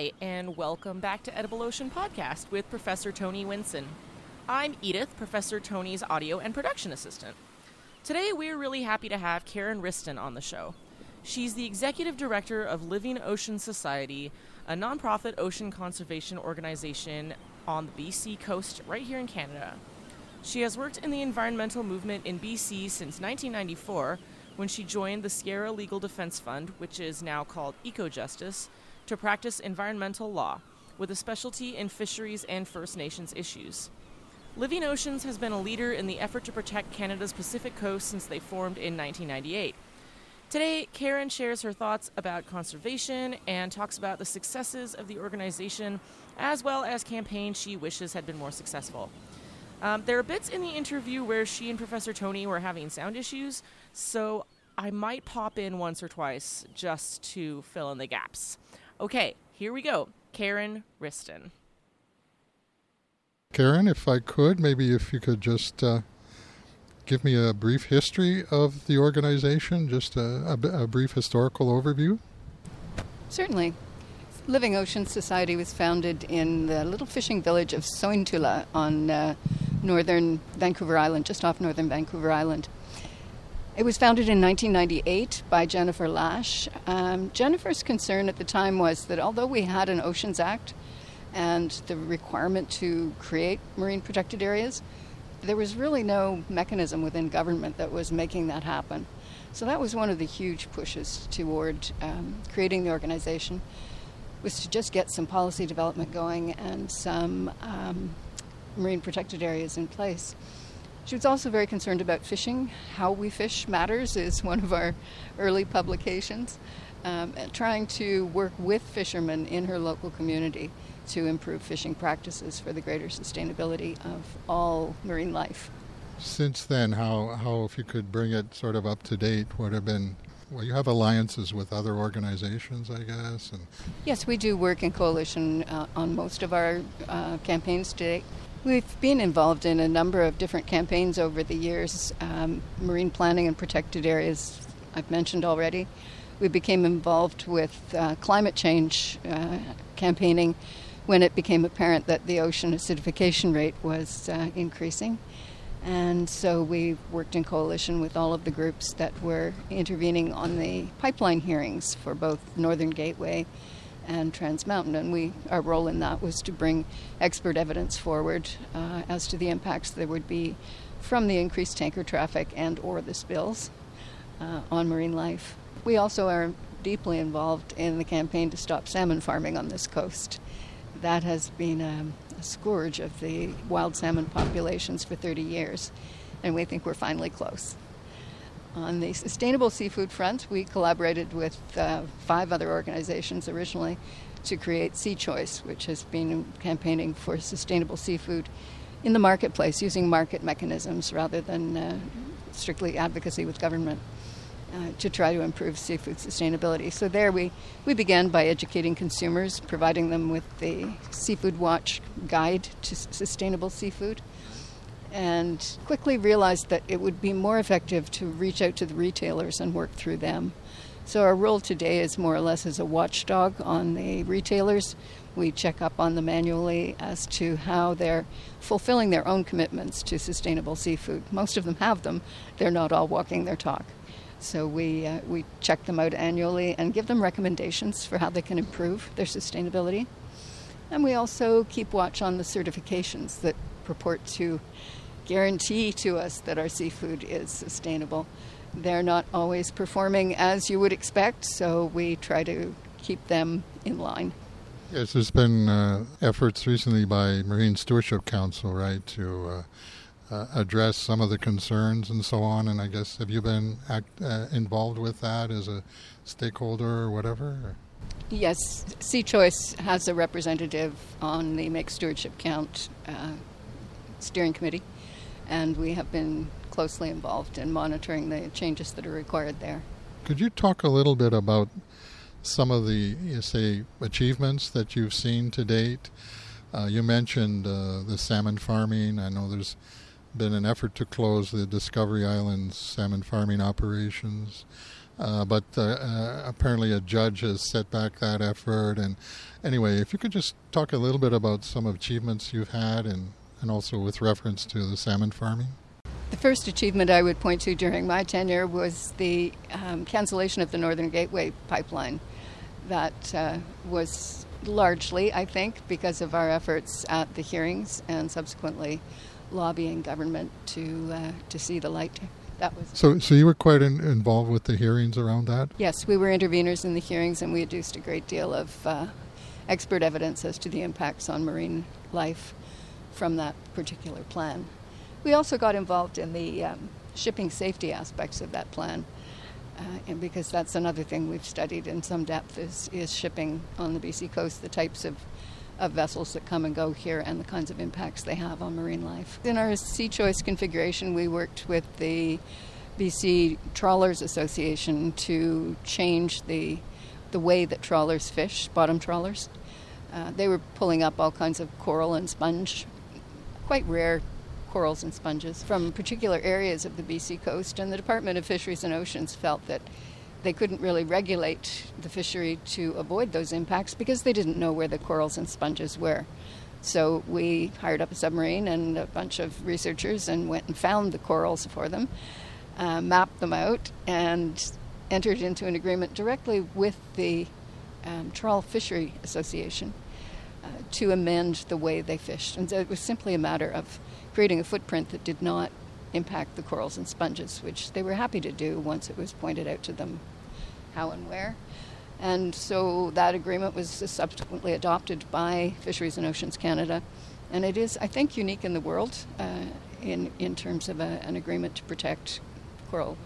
Hi, and welcome back to Edible Ocean Podcast with Professor Tony Winson. I'm Edith, Professor Tony's audio and production assistant. Today, we're really happy to have Karen Wristen on the show. She's the executive director of Living Ocean Society, a nonprofit ocean conservation organization on the BC coast right here in Canada. She has worked in the environmental movement in BC since 1994 when she joined the Sierra Legal Defense Fund, which is now called EcoJustice, to practice environmental law, with a specialty in fisheries and First Nations issues. Living Oceans has been a leader in the effort to protect Canada's Pacific coast since they formed in 1998. Today, Karen shares her thoughts about conservation and talks about the successes of the organization, as well as campaigns she wishes had been more successful. Um, there are bits in the interview where she and Professor Tony were having sound issues, so I might pop in once or twice just to fill in the gaps. Okay, here we go. Karen Wristen. Karen, if I could, maybe if you could just uh, give me a brief history of the organization, just a, a, a, brief historical overview. Certainly. Living Ocean Society was founded in the little fishing village of Sointula on uh, northern Vancouver Island, just off northern Vancouver Island. It was founded in 1998 by Jennifer Lash. Um, Jennifer's concern at the time was that although we had an Oceans Act and the requirement to create marine protected areas, there was really no mechanism within government that was making that happen. So that was one of the huge pushes toward um, creating the organization was to just get some policy development going and some um, marine protected areas in place. She was also very concerned about fishing. How we fish matters is one of our early publications. Um, trying to work with fishermen in her local community to improve fishing practices for the greater sustainability of all marine life. Since then, how, how if you could bring it sort of up to date, what have been well, you have alliances with other organizations, I guess. And yes, we do work in coalition uh, on most of our uh, campaigns today. We've been involved in a number of different campaigns over the years. Um, marine planning and protected areas, I've mentioned already. We became involved with uh, climate change uh, campaigning when it became apparent that the ocean acidification rate was uh, increasing. And so we worked in coalition with all of the groups that were intervening on the pipeline hearings for both Northern Gateway and Trans Mountain, and we our role in that was to bring expert evidence forward uh, as to the impacts there would be from the increased tanker traffic and or the spills uh, on marine life. We also are deeply involved in the campaign to stop salmon farming on this coast. That has been um, a scourge of the wild salmon populations for 30 years, and we think we're finally close. On the sustainable seafood front, we collaborated with uh, five other organizations originally to create Sea Choice, which has been campaigning for sustainable seafood in the marketplace using market mechanisms rather than uh, strictly advocacy with government. Uh, to try to improve seafood sustainability. So, there we, we began by educating consumers, providing them with the Seafood Watch guide to sustainable seafood and quickly realized that it would be more effective to reach out to the retailers and work through them. So our role today is more or less as a watchdog on the retailers. We check up on them annually as to how they're fulfilling their own commitments to sustainable seafood. Most of them have them, they're not all walking their talk. So we, uh, we check them out annually and give them recommendations for how they can improve their sustainability. And we also keep watch on the certifications that purport to guarantee to us that our seafood is sustainable. They're not always performing as you would expect, so we try to keep them in line. Yes, there's been uh, efforts recently by Marine Stewardship Council, right, to uh, uh, address some of the concerns and so on. And I guess have you been act, uh, involved with that as a stakeholder or whatever? Or? Yes, Sea Choice has a representative on the Make Stewardship Count uh, steering committee and we have been closely involved in monitoring the changes that are required there. Could you talk a little bit about some of the, you say, achievements that you've seen to date? Uh, you mentioned uh, the salmon farming. I know there's been an effort to close the Discovery Islands salmon farming operations. Uh, but uh, uh, apparently, a judge has set back that effort. And anyway, if you could just talk a little bit about some achievements you've had, and, and also with reference to the salmon farming. The first achievement I would point to during my tenure was the um, cancellation of the Northern Gateway pipeline. That uh, was largely, I think, because of our efforts at the hearings and subsequently lobbying government to uh, to see the light that was so. So you were quite in, involved with the hearings around that. Yes, we were interveners in the hearings, and we adduced a great deal of uh, expert evidence as to the impacts on marine life from that particular plan. We also got involved in the um, shipping safety aspects of that plan. Uh, and because that's another thing we've studied in some depth is, is shipping on the BC coast, the types of of vessels that come and go here and the kinds of impacts they have on marine life. In our Sea Choice configuration, we worked with the BC Trawlers Association to change the the way that trawlers fish, bottom trawlers. Uh, they were pulling up all kinds of coral and sponge, quite rare corals and sponges from particular areas of the BC coast, and the Department of Fisheries and Oceans felt that they couldn't really regulate the fishery to avoid those impacts because they didn't know where the corals and sponges were. So we hired up a submarine and a bunch of researchers and went and found the corals for them, uh, mapped them out, and entered into an agreement directly with the um, Trawl Fishery Association uh, to amend the way they fished. And so it was simply a matter of creating a footprint that did not impact the corals and sponges, which they were happy to do once it was pointed out to them how and where. And so that agreement was subsequently adopted by Fisheries and Oceans Canada. And it is, I think, unique in the world uh, in, in terms of a, an agreement to protect coral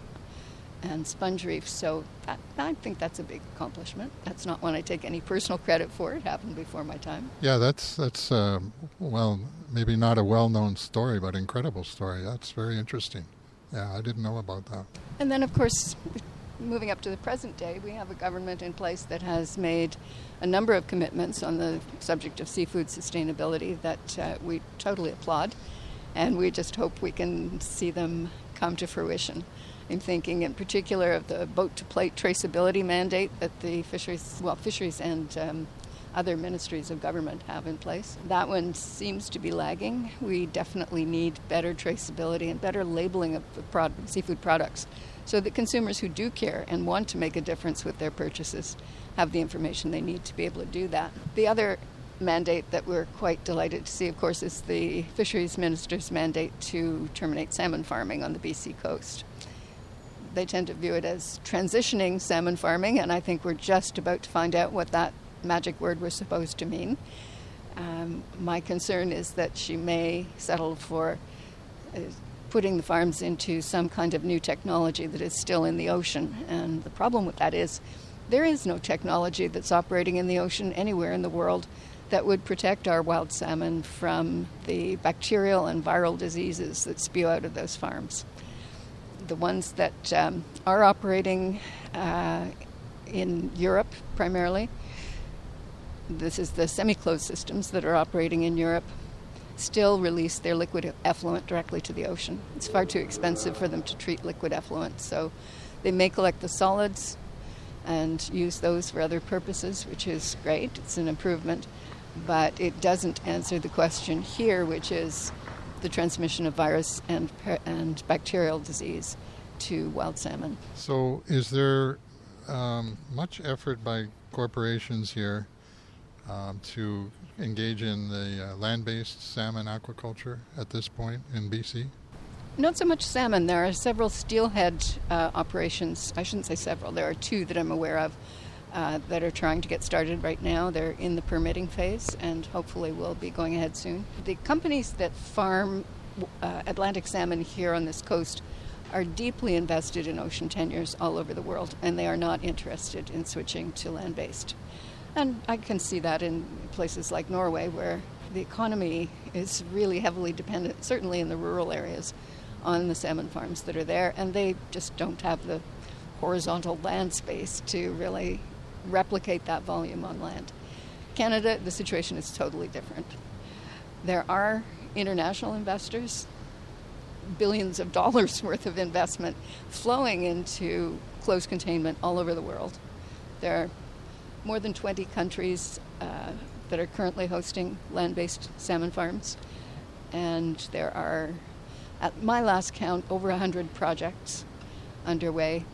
and sponge reefs. So that, I think that's a big accomplishment. That's not one I take any personal credit for. It happened before my time. Yeah, that's that's uh, well, maybe not a well-known story, but incredible story. That's very interesting. Yeah, I didn't know about that. And then, of course, moving up to the present day, we have a government in place that has made a number of commitments on the subject of seafood sustainability that uh, we totally applaud, and we just hope we can see them come to fruition. I'm thinking in particular of the boat to plate traceability mandate that the fisheries, well, fisheries and um, other ministries of government have in place. That one seems to be lagging. We definitely need better traceability and better labeling of seafood products so that consumers who do care and want to make a difference with their purchases have the information they need to be able to do that. The other mandate that we're quite delighted to see, of course, is the fisheries minister's mandate to terminate salmon farming on the BC coast they tend to view it as transitioning salmon farming, and I think we're just about to find out what that magic word was supposed to mean. Um, my concern is that she may settle for uh, putting the farms into some kind of new technology that is still in the ocean. And the problem with that is there is no technology that's operating in the ocean anywhere in the world that would protect our wild salmon from the bacterial and viral diseases that spew out of those farms the ones that um, are operating uh, in Europe primarily. This is the semi closed systems that are operating in Europe, still release their liquid effluent directly to the ocean. It's far too expensive for them to treat liquid effluent, so they may collect the solids and use those for other purposes, which is great. It's an improvement, but it doesn't answer the question here, which is the transmission of virus and, and bacterial disease to wild salmon. So, is there um, much effort by corporations here um, to engage in the uh, land based salmon aquaculture at this point in BC? Not so much salmon. There are several steelhead uh, operations. I shouldn't say several, there are two that I'm aware of uh, that are trying to get started right now. They're in the permitting phase and hopefully will be going ahead soon. The companies that farm uh, Atlantic salmon here on this coast are deeply invested in ocean tenures all over the world and they are not interested in switching to land based. And I can see that in places like Norway where the economy is really heavily dependent, certainly in the rural areas, on the salmon farms that are there, and they just don't have the horizontal land space to really replicate that volume on land. Canada, the situation is totally different. There are international investors, billions of dollars worth of investment flowing into closed containment all over the world. There are more than 20 countries uh, that are currently hosting land based salmon farms, and there are, at my last count, over 100 projects underway,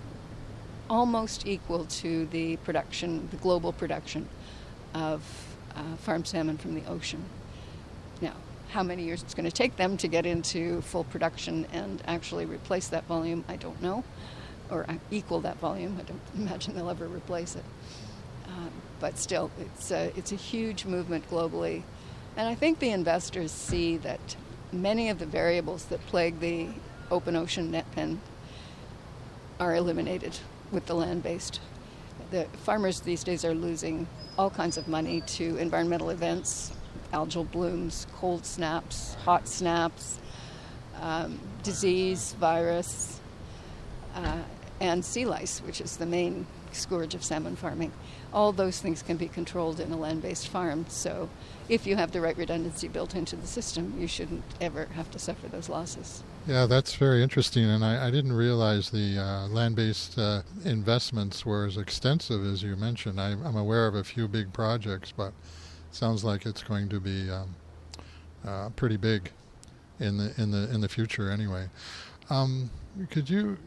almost equal to the production, the global production of uh, farm salmon from the ocean. Now, how many years it's going to take them to get into full production and actually replace that volume, I don't know, or uh, equal that volume. I don't imagine they'll ever replace it. Um, but still, it's a, it's a huge movement globally. And I think the investors see that many of the variables that plague the open ocean net pen are eliminated with the land based. The farmers these days are losing all kinds of money to environmental events, algal blooms, cold snaps, hot snaps, um, disease, virus, uh, and sea lice, which is the main scourge of salmon farming. All those things can be controlled in a land based farm. So, if you have the right redundancy built into the system, you shouldn't ever have to suffer those losses. Yeah, that's very interesting, and I, I didn't realize the uh, land-based uh, investments were as extensive as you mentioned. I, am aware of a few big projects, but sounds like it's going to be um, uh, pretty big in the in the in the future. Anyway, um, could you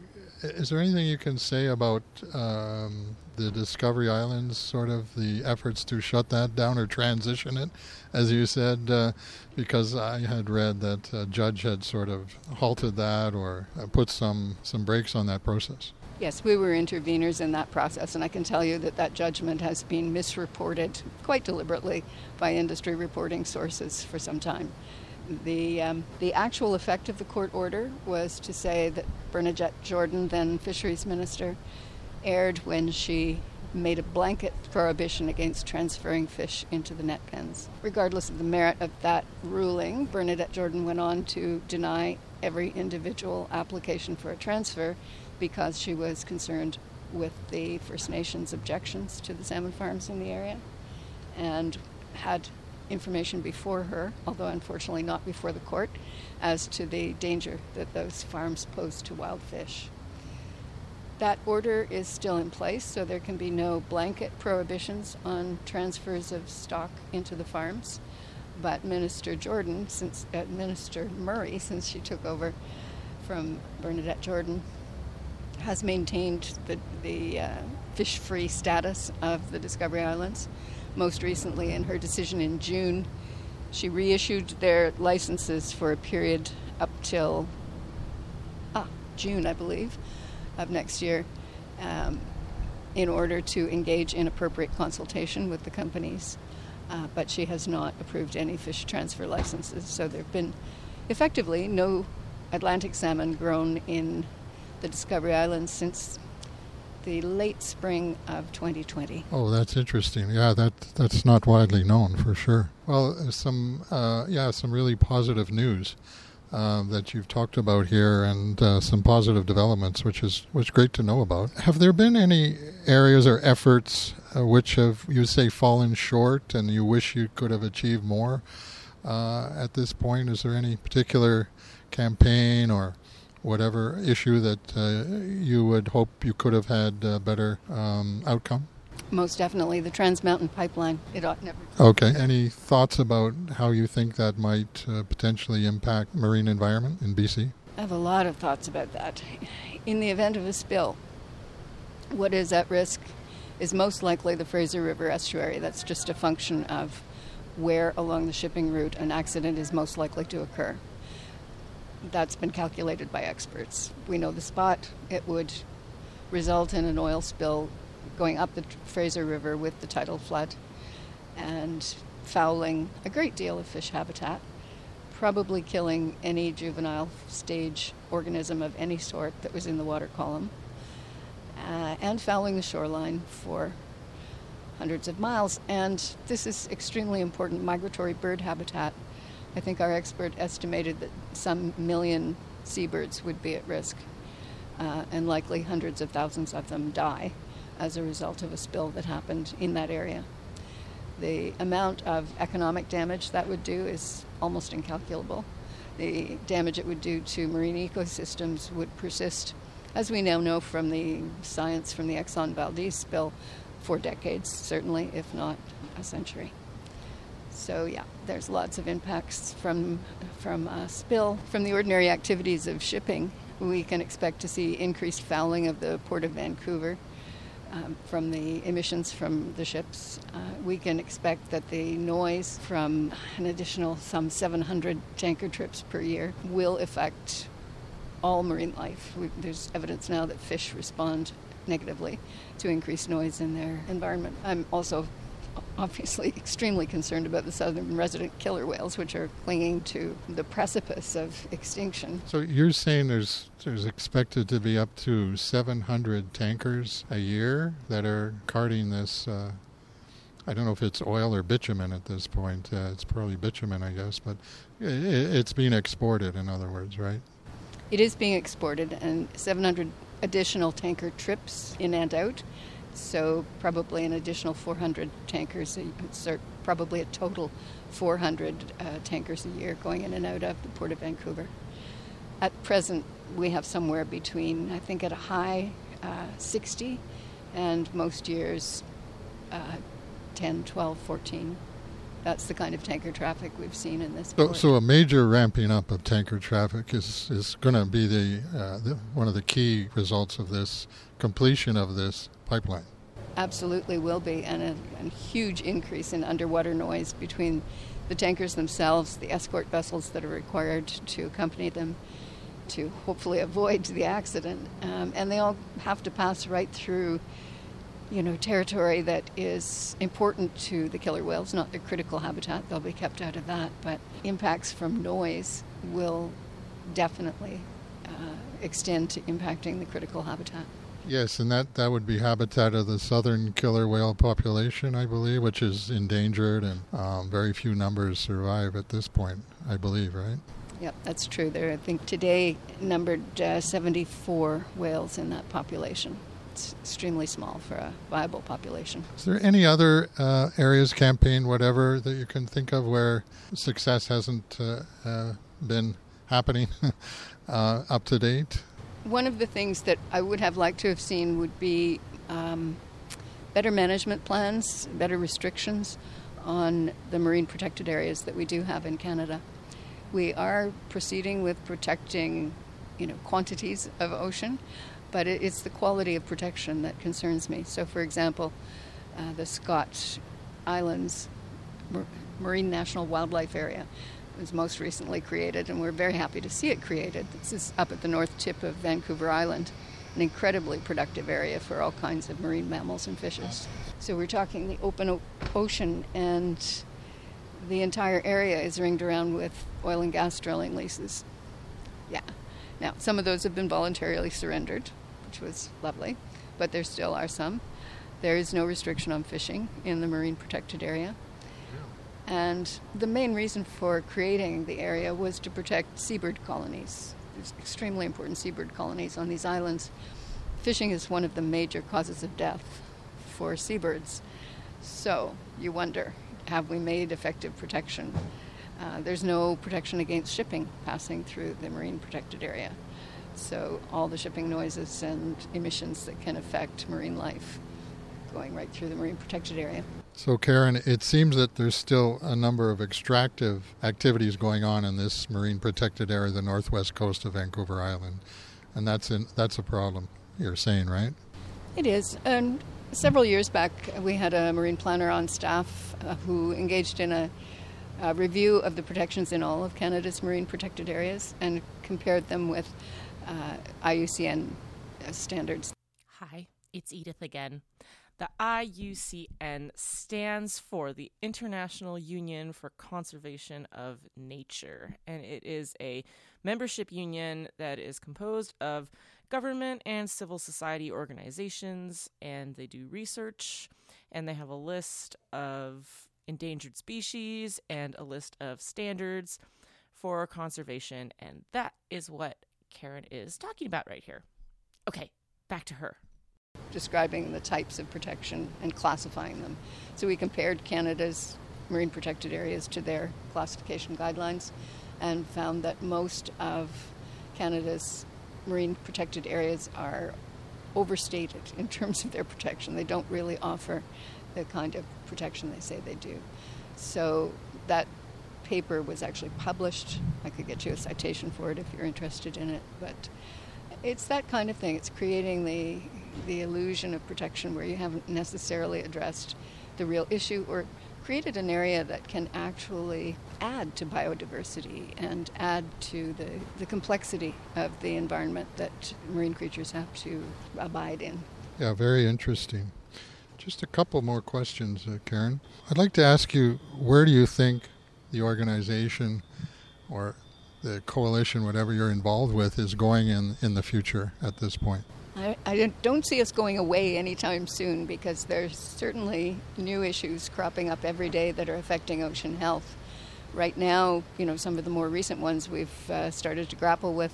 is there anything you can say about um, the Discovery Islands, sort of the efforts to shut that down or transition it, as you said? Uh, because I had read that a judge had sort of halted that or uh, put some, some brakes on that process. Yes, we were interveners in that process, and I can tell you that that judgment has been misreported quite deliberately by industry reporting sources for some time. The, um, the actual effect of the court order was to say that Bernadette Jordan, then fisheries minister, erred when she made a blanket prohibition against transferring fish into the net pens. Regardless of the merit of that ruling, Bernadette Jordan went on to deny every individual application for a transfer because she was concerned with the First Nations objections to the salmon farms in the area and had information before her, although unfortunately not before the court, as to the danger that those farms pose to wild fish. That order is still in place, so there can be no blanket prohibitions on transfers of stock into the farms. But Minister Jordan, since uh, Minister Murray, since she took over from Bernadette Jordan, has maintained the, the uh, fish-free status of the Discovery Islands most recently in her decision in June. She reissued their licenses for a period up till ah, June, I believe, of next year, um, in order to engage in appropriate consultation with the companies. Uh, but she has not approved any fish transfer licenses. So there have been effectively no Atlantic salmon grown in the Discovery Islands since the late spring of 2020. Oh, that's interesting. Yeah, that that's not widely known for sure. Well, uh, some uh, yeah, some really positive news uh, that you've talked about here, and uh, some positive developments, which is which great to know about. Have there been any areas or efforts uh, which have you say fallen short, and you wish you could have achieved more uh, at this point? Is there any particular campaign or whatever issue that uh, you would hope you could have had a better um, outcome? Most definitely, the Trans Mountain Pipeline. It ought never. Okay. Any thoughts about how you think that might uh, potentially impact marine environment in BC? I have a lot of thoughts about that. In the event of a spill, what is at risk is most likely the Fraser River estuary. That's just a function of where along the shipping route an accident is most likely to occur that's been calculated by experts. We know the spot. It would result in an oil spill going up the Fraser River with the tidal flood and fouling a great deal of fish habitat, probably killing any juvenile stage organism of any sort that was in the water column, uh, and fouling the shoreline for hundreds of miles. And this is extremely important migratory bird habitat I think our expert estimated that some million seabirds would be at risk, uh, and likely hundreds of thousands of them die as a result of a spill that happened in that area. The amount of economic damage that would do is almost incalculable. The damage it would do to marine ecosystems would persist as we now know from the science from the Exxon Valdez spill, for decades, certainly, if not a century. So yeah, there's lots of impacts from from uh, spill from the ordinary activities of shipping. We can expect to see increased fouling of the port of Vancouver um, from the emissions from the ships. Uh, we can expect that the noise from an additional some 700 tanker trips per year will affect all marine life. We, there's evidence now that fish respond negatively to increased noise in their environment. I'm also obviously extremely concerned about the southern resident killer whales, which are clinging to the precipice of extinction. So you're saying there's there's expected to be up to 700 tankers a year that are carting this. Uh, I don't know if it's oil or bitumen at this point. Uh, it's probably bitumen, I guess, but it, it's being exported. In other words, right? It is being exported, and 700 additional tanker trips in and out. So probably an additional 400 tankers, so probably a total 400 uh, tankers a year going in and out of the Port of Vancouver. At present, we have somewhere between, I think, at a high uh, 60, and most years uh, 10, 12, 14 that's the kind of tanker traffic we've seen in this. So, so a major ramping up of tanker traffic is is going to be the, uh, the, one of the key results of this completion of this pipeline. Absolutely will be, and a, a huge increase in underwater noise between the tankers themselves, the escort vessels that are required to accompany them to hopefully avoid the accident, um, and they all have to pass right through you know, territory that is important to the killer whales, not their critical habitat. They'll be kept out of that. But impacts from noise will definitely uh, extend to impacting the critical habitat. Yes, and that, that would be habitat of the southern killer whale population, I believe, which is endangered and um, very few numbers survive at this point, I believe, right? Yep, that's true. There, I think today numbered uh, 74 whales in that population it's extremely small for a viable population. Is there any other uh, areas, campaign, whatever, that you can think of where success hasn't uh, uh, been happening uh, up to date? One of the things that I would have liked to have seen would be um, better management plans, better restrictions on the marine protected areas that we do have in Canada. We are proceeding with protecting, you know, quantities of ocean, but it's the quality of protection that concerns me. So, for example, uh, the Scott Islands Marine National Wildlife Area was most recently created, and we're very happy to see it created. This is up at the north tip of Vancouver Island, an incredibly productive area for all kinds of marine mammals and fishes. So, we're talking the open ocean, and the entire area is ringed around with oil and gas drilling leases. Yeah. Now, some of those have been voluntarily surrendered, which was lovely, but there still are some. There is no restriction on fishing in the marine protected area. And the main reason for creating the area was to protect seabird colonies. There's extremely important seabird colonies on these islands. Fishing is one of the major causes of death for seabirds. So you wonder have we made effective protection? Uh, there's no protection against shipping passing through the marine protected area. So, all the shipping noises and emissions that can affect marine life going right through the marine protected area. So, Karen, it seems that there's still a number of extractive activities going on in this marine protected area, the northwest coast of Vancouver Island, and that's in, that's a problem. You're saying, right? It is, and several years back, we had a marine planner on staff uh, who engaged in a, a review of the protections in all of Canada's marine protected areas and compared them with uh, IUCN standards. Hi, it's Edith again. The IUCN stands for the International Union for Conservation of Nature, and it is a membership union that is composed of government and civil society organizations, and they do research, and they have a list of endangered species and a list of standards for conservation, and that is what Karen is talking about right here. Okay, back to her. Describing the types of protection and classifying them. So we compared Canada's marine protected areas to their classification guidelines and found that most of Canada's marine protected areas are overstated in terms of their protection. They don't really offer the kind of protection they say they do. So that paper was actually published. I could get you a citation for it if you're interested in it, but it's that kind of thing. It's creating the the illusion of protection where you haven't necessarily addressed the real issue or created an area that can actually add to biodiversity and add to the, the complexity of the environment that marine creatures have to abide in. Yeah, very interesting. Just a couple more questions, uh, Karen. I'd like to ask you where do you think the organization or the coalition, whatever you're involved with, is going in, in the future at this point? I, I, don't see us going away anytime soon because there's certainly new issues cropping up every day that are affecting ocean health. Right now, you know, some of the more recent ones we've uh, started to grapple with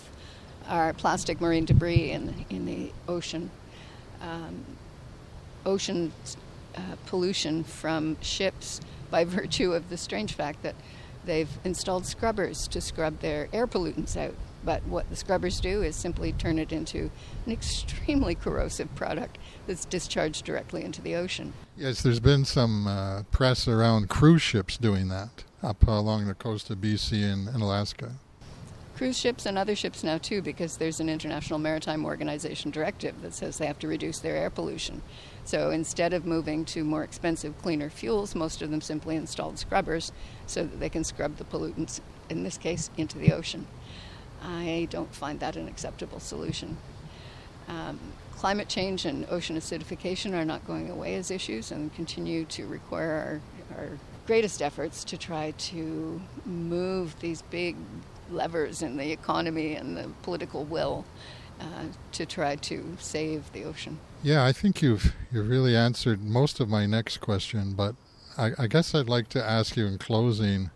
are plastic marine debris in, in the ocean, um, ocean uh, pollution from ships by virtue of the strange fact that they've installed scrubbers to scrub their air pollutants out but what the scrubbers do is simply turn it into an extremely corrosive product that's discharged directly into the ocean. Yes, there's been some uh, press around cruise ships doing that up along the coast of BC and, and Alaska. Cruise ships and other ships now, too, because there's an International Maritime Organization directive that says they have to reduce their air pollution. So instead of moving to more expensive, cleaner fuels, most of them simply installed scrubbers so that they can scrub the pollutants, in this case, into the ocean. I don't find that an acceptable solution. Um, climate change and ocean acidification are not going away as issues and continue to require our, our greatest efforts to try to move these big levers in the economy and the political will uh, to try to save the ocean. Yeah, I think you've you've really answered most of my next question, but I, I guess I'd like to ask you in closing,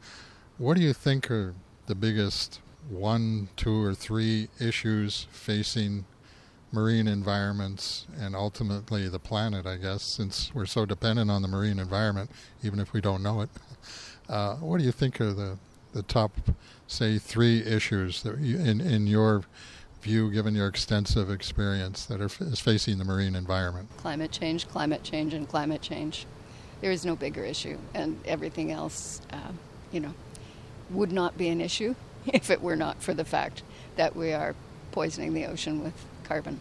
what do you think are the biggest one, two, or three issues facing marine environments and ultimately the planet, I guess, since we're so dependent on the marine environment, even if we don't know it. Uh, what do you think are the, the top, say, three issues that you, in, in your view, given your extensive experience, that are is facing the marine environment? Climate change, climate change, and climate change. There is no bigger issue, and everything else, uh, you know, would not be an issue if it were not for the fact that we are poisoning the ocean with carbon.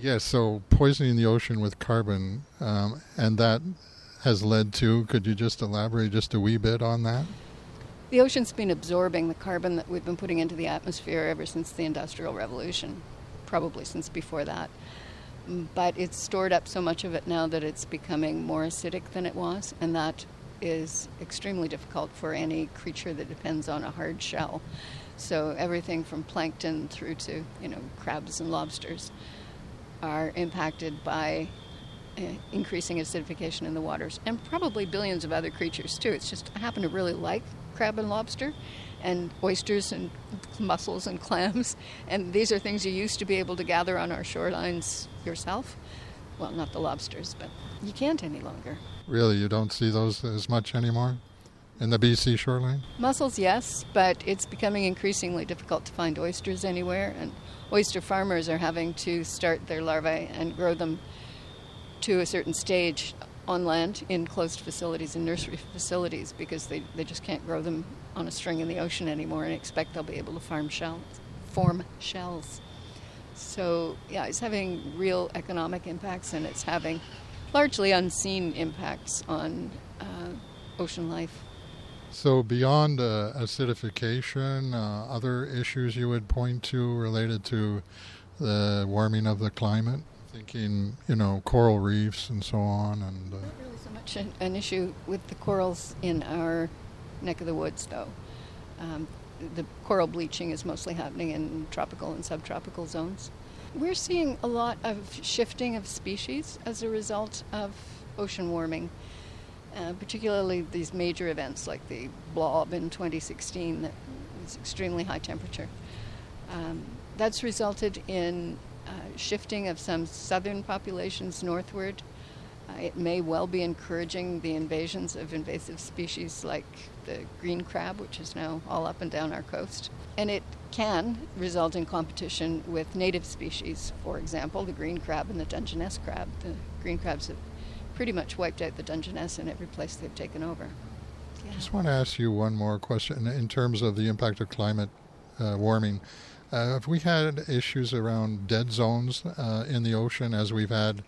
Yes, so poisoning the ocean with carbon, um, and that has led to, could you just elaborate just a wee bit on that? The ocean's been absorbing the carbon that we've been putting into the atmosphere ever since the Industrial Revolution, probably since before that. But it's stored up so much of it now that it's becoming more acidic than it was, and that is extremely difficult for any creature that depends on a hard shell. So everything from plankton through to you know crabs and lobsters are impacted by uh, increasing acidification in the waters, and probably billions of other creatures too. It's just I happen to really like crab and lobster, and oysters and mussels and clams, and these are things you used to be able to gather on our shorelines yourself. Well, not the lobsters, but you can't any longer. Really, you don't see those as much anymore in the BC shoreline? Mussels, yes, but it's becoming increasingly difficult to find oysters anywhere, and oyster farmers are having to start their larvae and grow them to a certain stage on land in closed facilities and nursery facilities because they, they just can't grow them on a string in the ocean anymore and expect they'll be able to farm shells, form shells. So, yeah, it's having real economic impacts and it's having largely unseen impacts on uh, ocean life. So, beyond uh, acidification, uh, other issues you would point to related to the warming of the climate? Thinking, you know, coral reefs and so on. And uh, not really so much an, an, issue with the corals in our neck of the woods, though. Um, the coral bleaching is mostly happening in tropical and subtropical zones. We're seeing a lot of shifting of species as a result of ocean warming, uh, particularly these major events like the blob in 2016 that was extremely high temperature. Um, that's resulted in uh, shifting of some southern populations northward. Uh, it may well be encouraging the invasions of invasive species like the green crab, which is now all up and down our coast. And it can result in competition with native species, for example, the green crab and the Dungeness crab. The green crabs have pretty much wiped out the Dungeness in every place they've taken over. Yeah. Just want to ask you one more question in terms of the impact of climate uh, warming. Uh, have we had issues around dead zones uh, in the ocean as we've had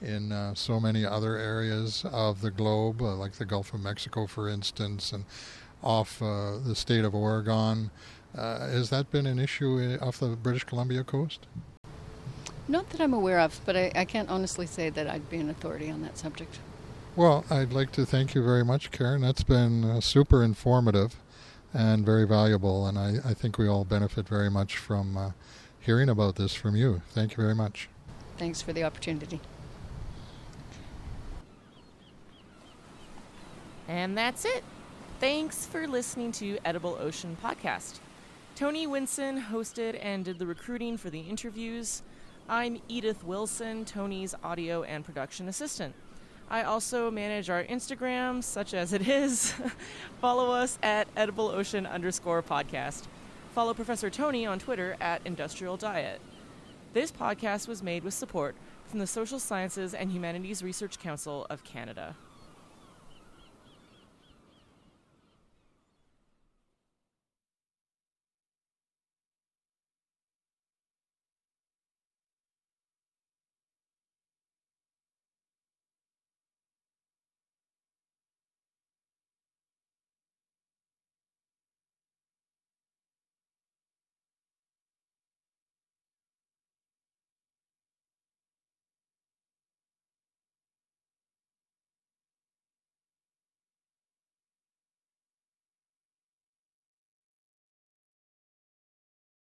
in uh, so many other areas of the globe, uh, like the Gulf of Mexico, for instance, and off uh, the state of Oregon? Has that been an issue off the British Columbia coast? Not that I'm aware of, but I, I can't honestly say that I'd be an authority on that subject. Well, I'd like to thank you very much, Karen. That's been uh, super informative and very valuable, and I, I, think we all benefit very much from uh, hearing about this from you. Thank you very much. Thanks for the opportunity. And that's it. Thanks for listening to Edible Ocean Podcast. Tony Winson hosted and did the recruiting for the interviews. I'm Edith Wilson, Tony's audio and production assistant. I also manage our Instagram, such as it is. Follow us at Edible Ocean underscore podcast. Follow Professor Tony on Twitter at Industrial Diet. This podcast was made with support from the Social Sciences and Humanities Research Council of Canada.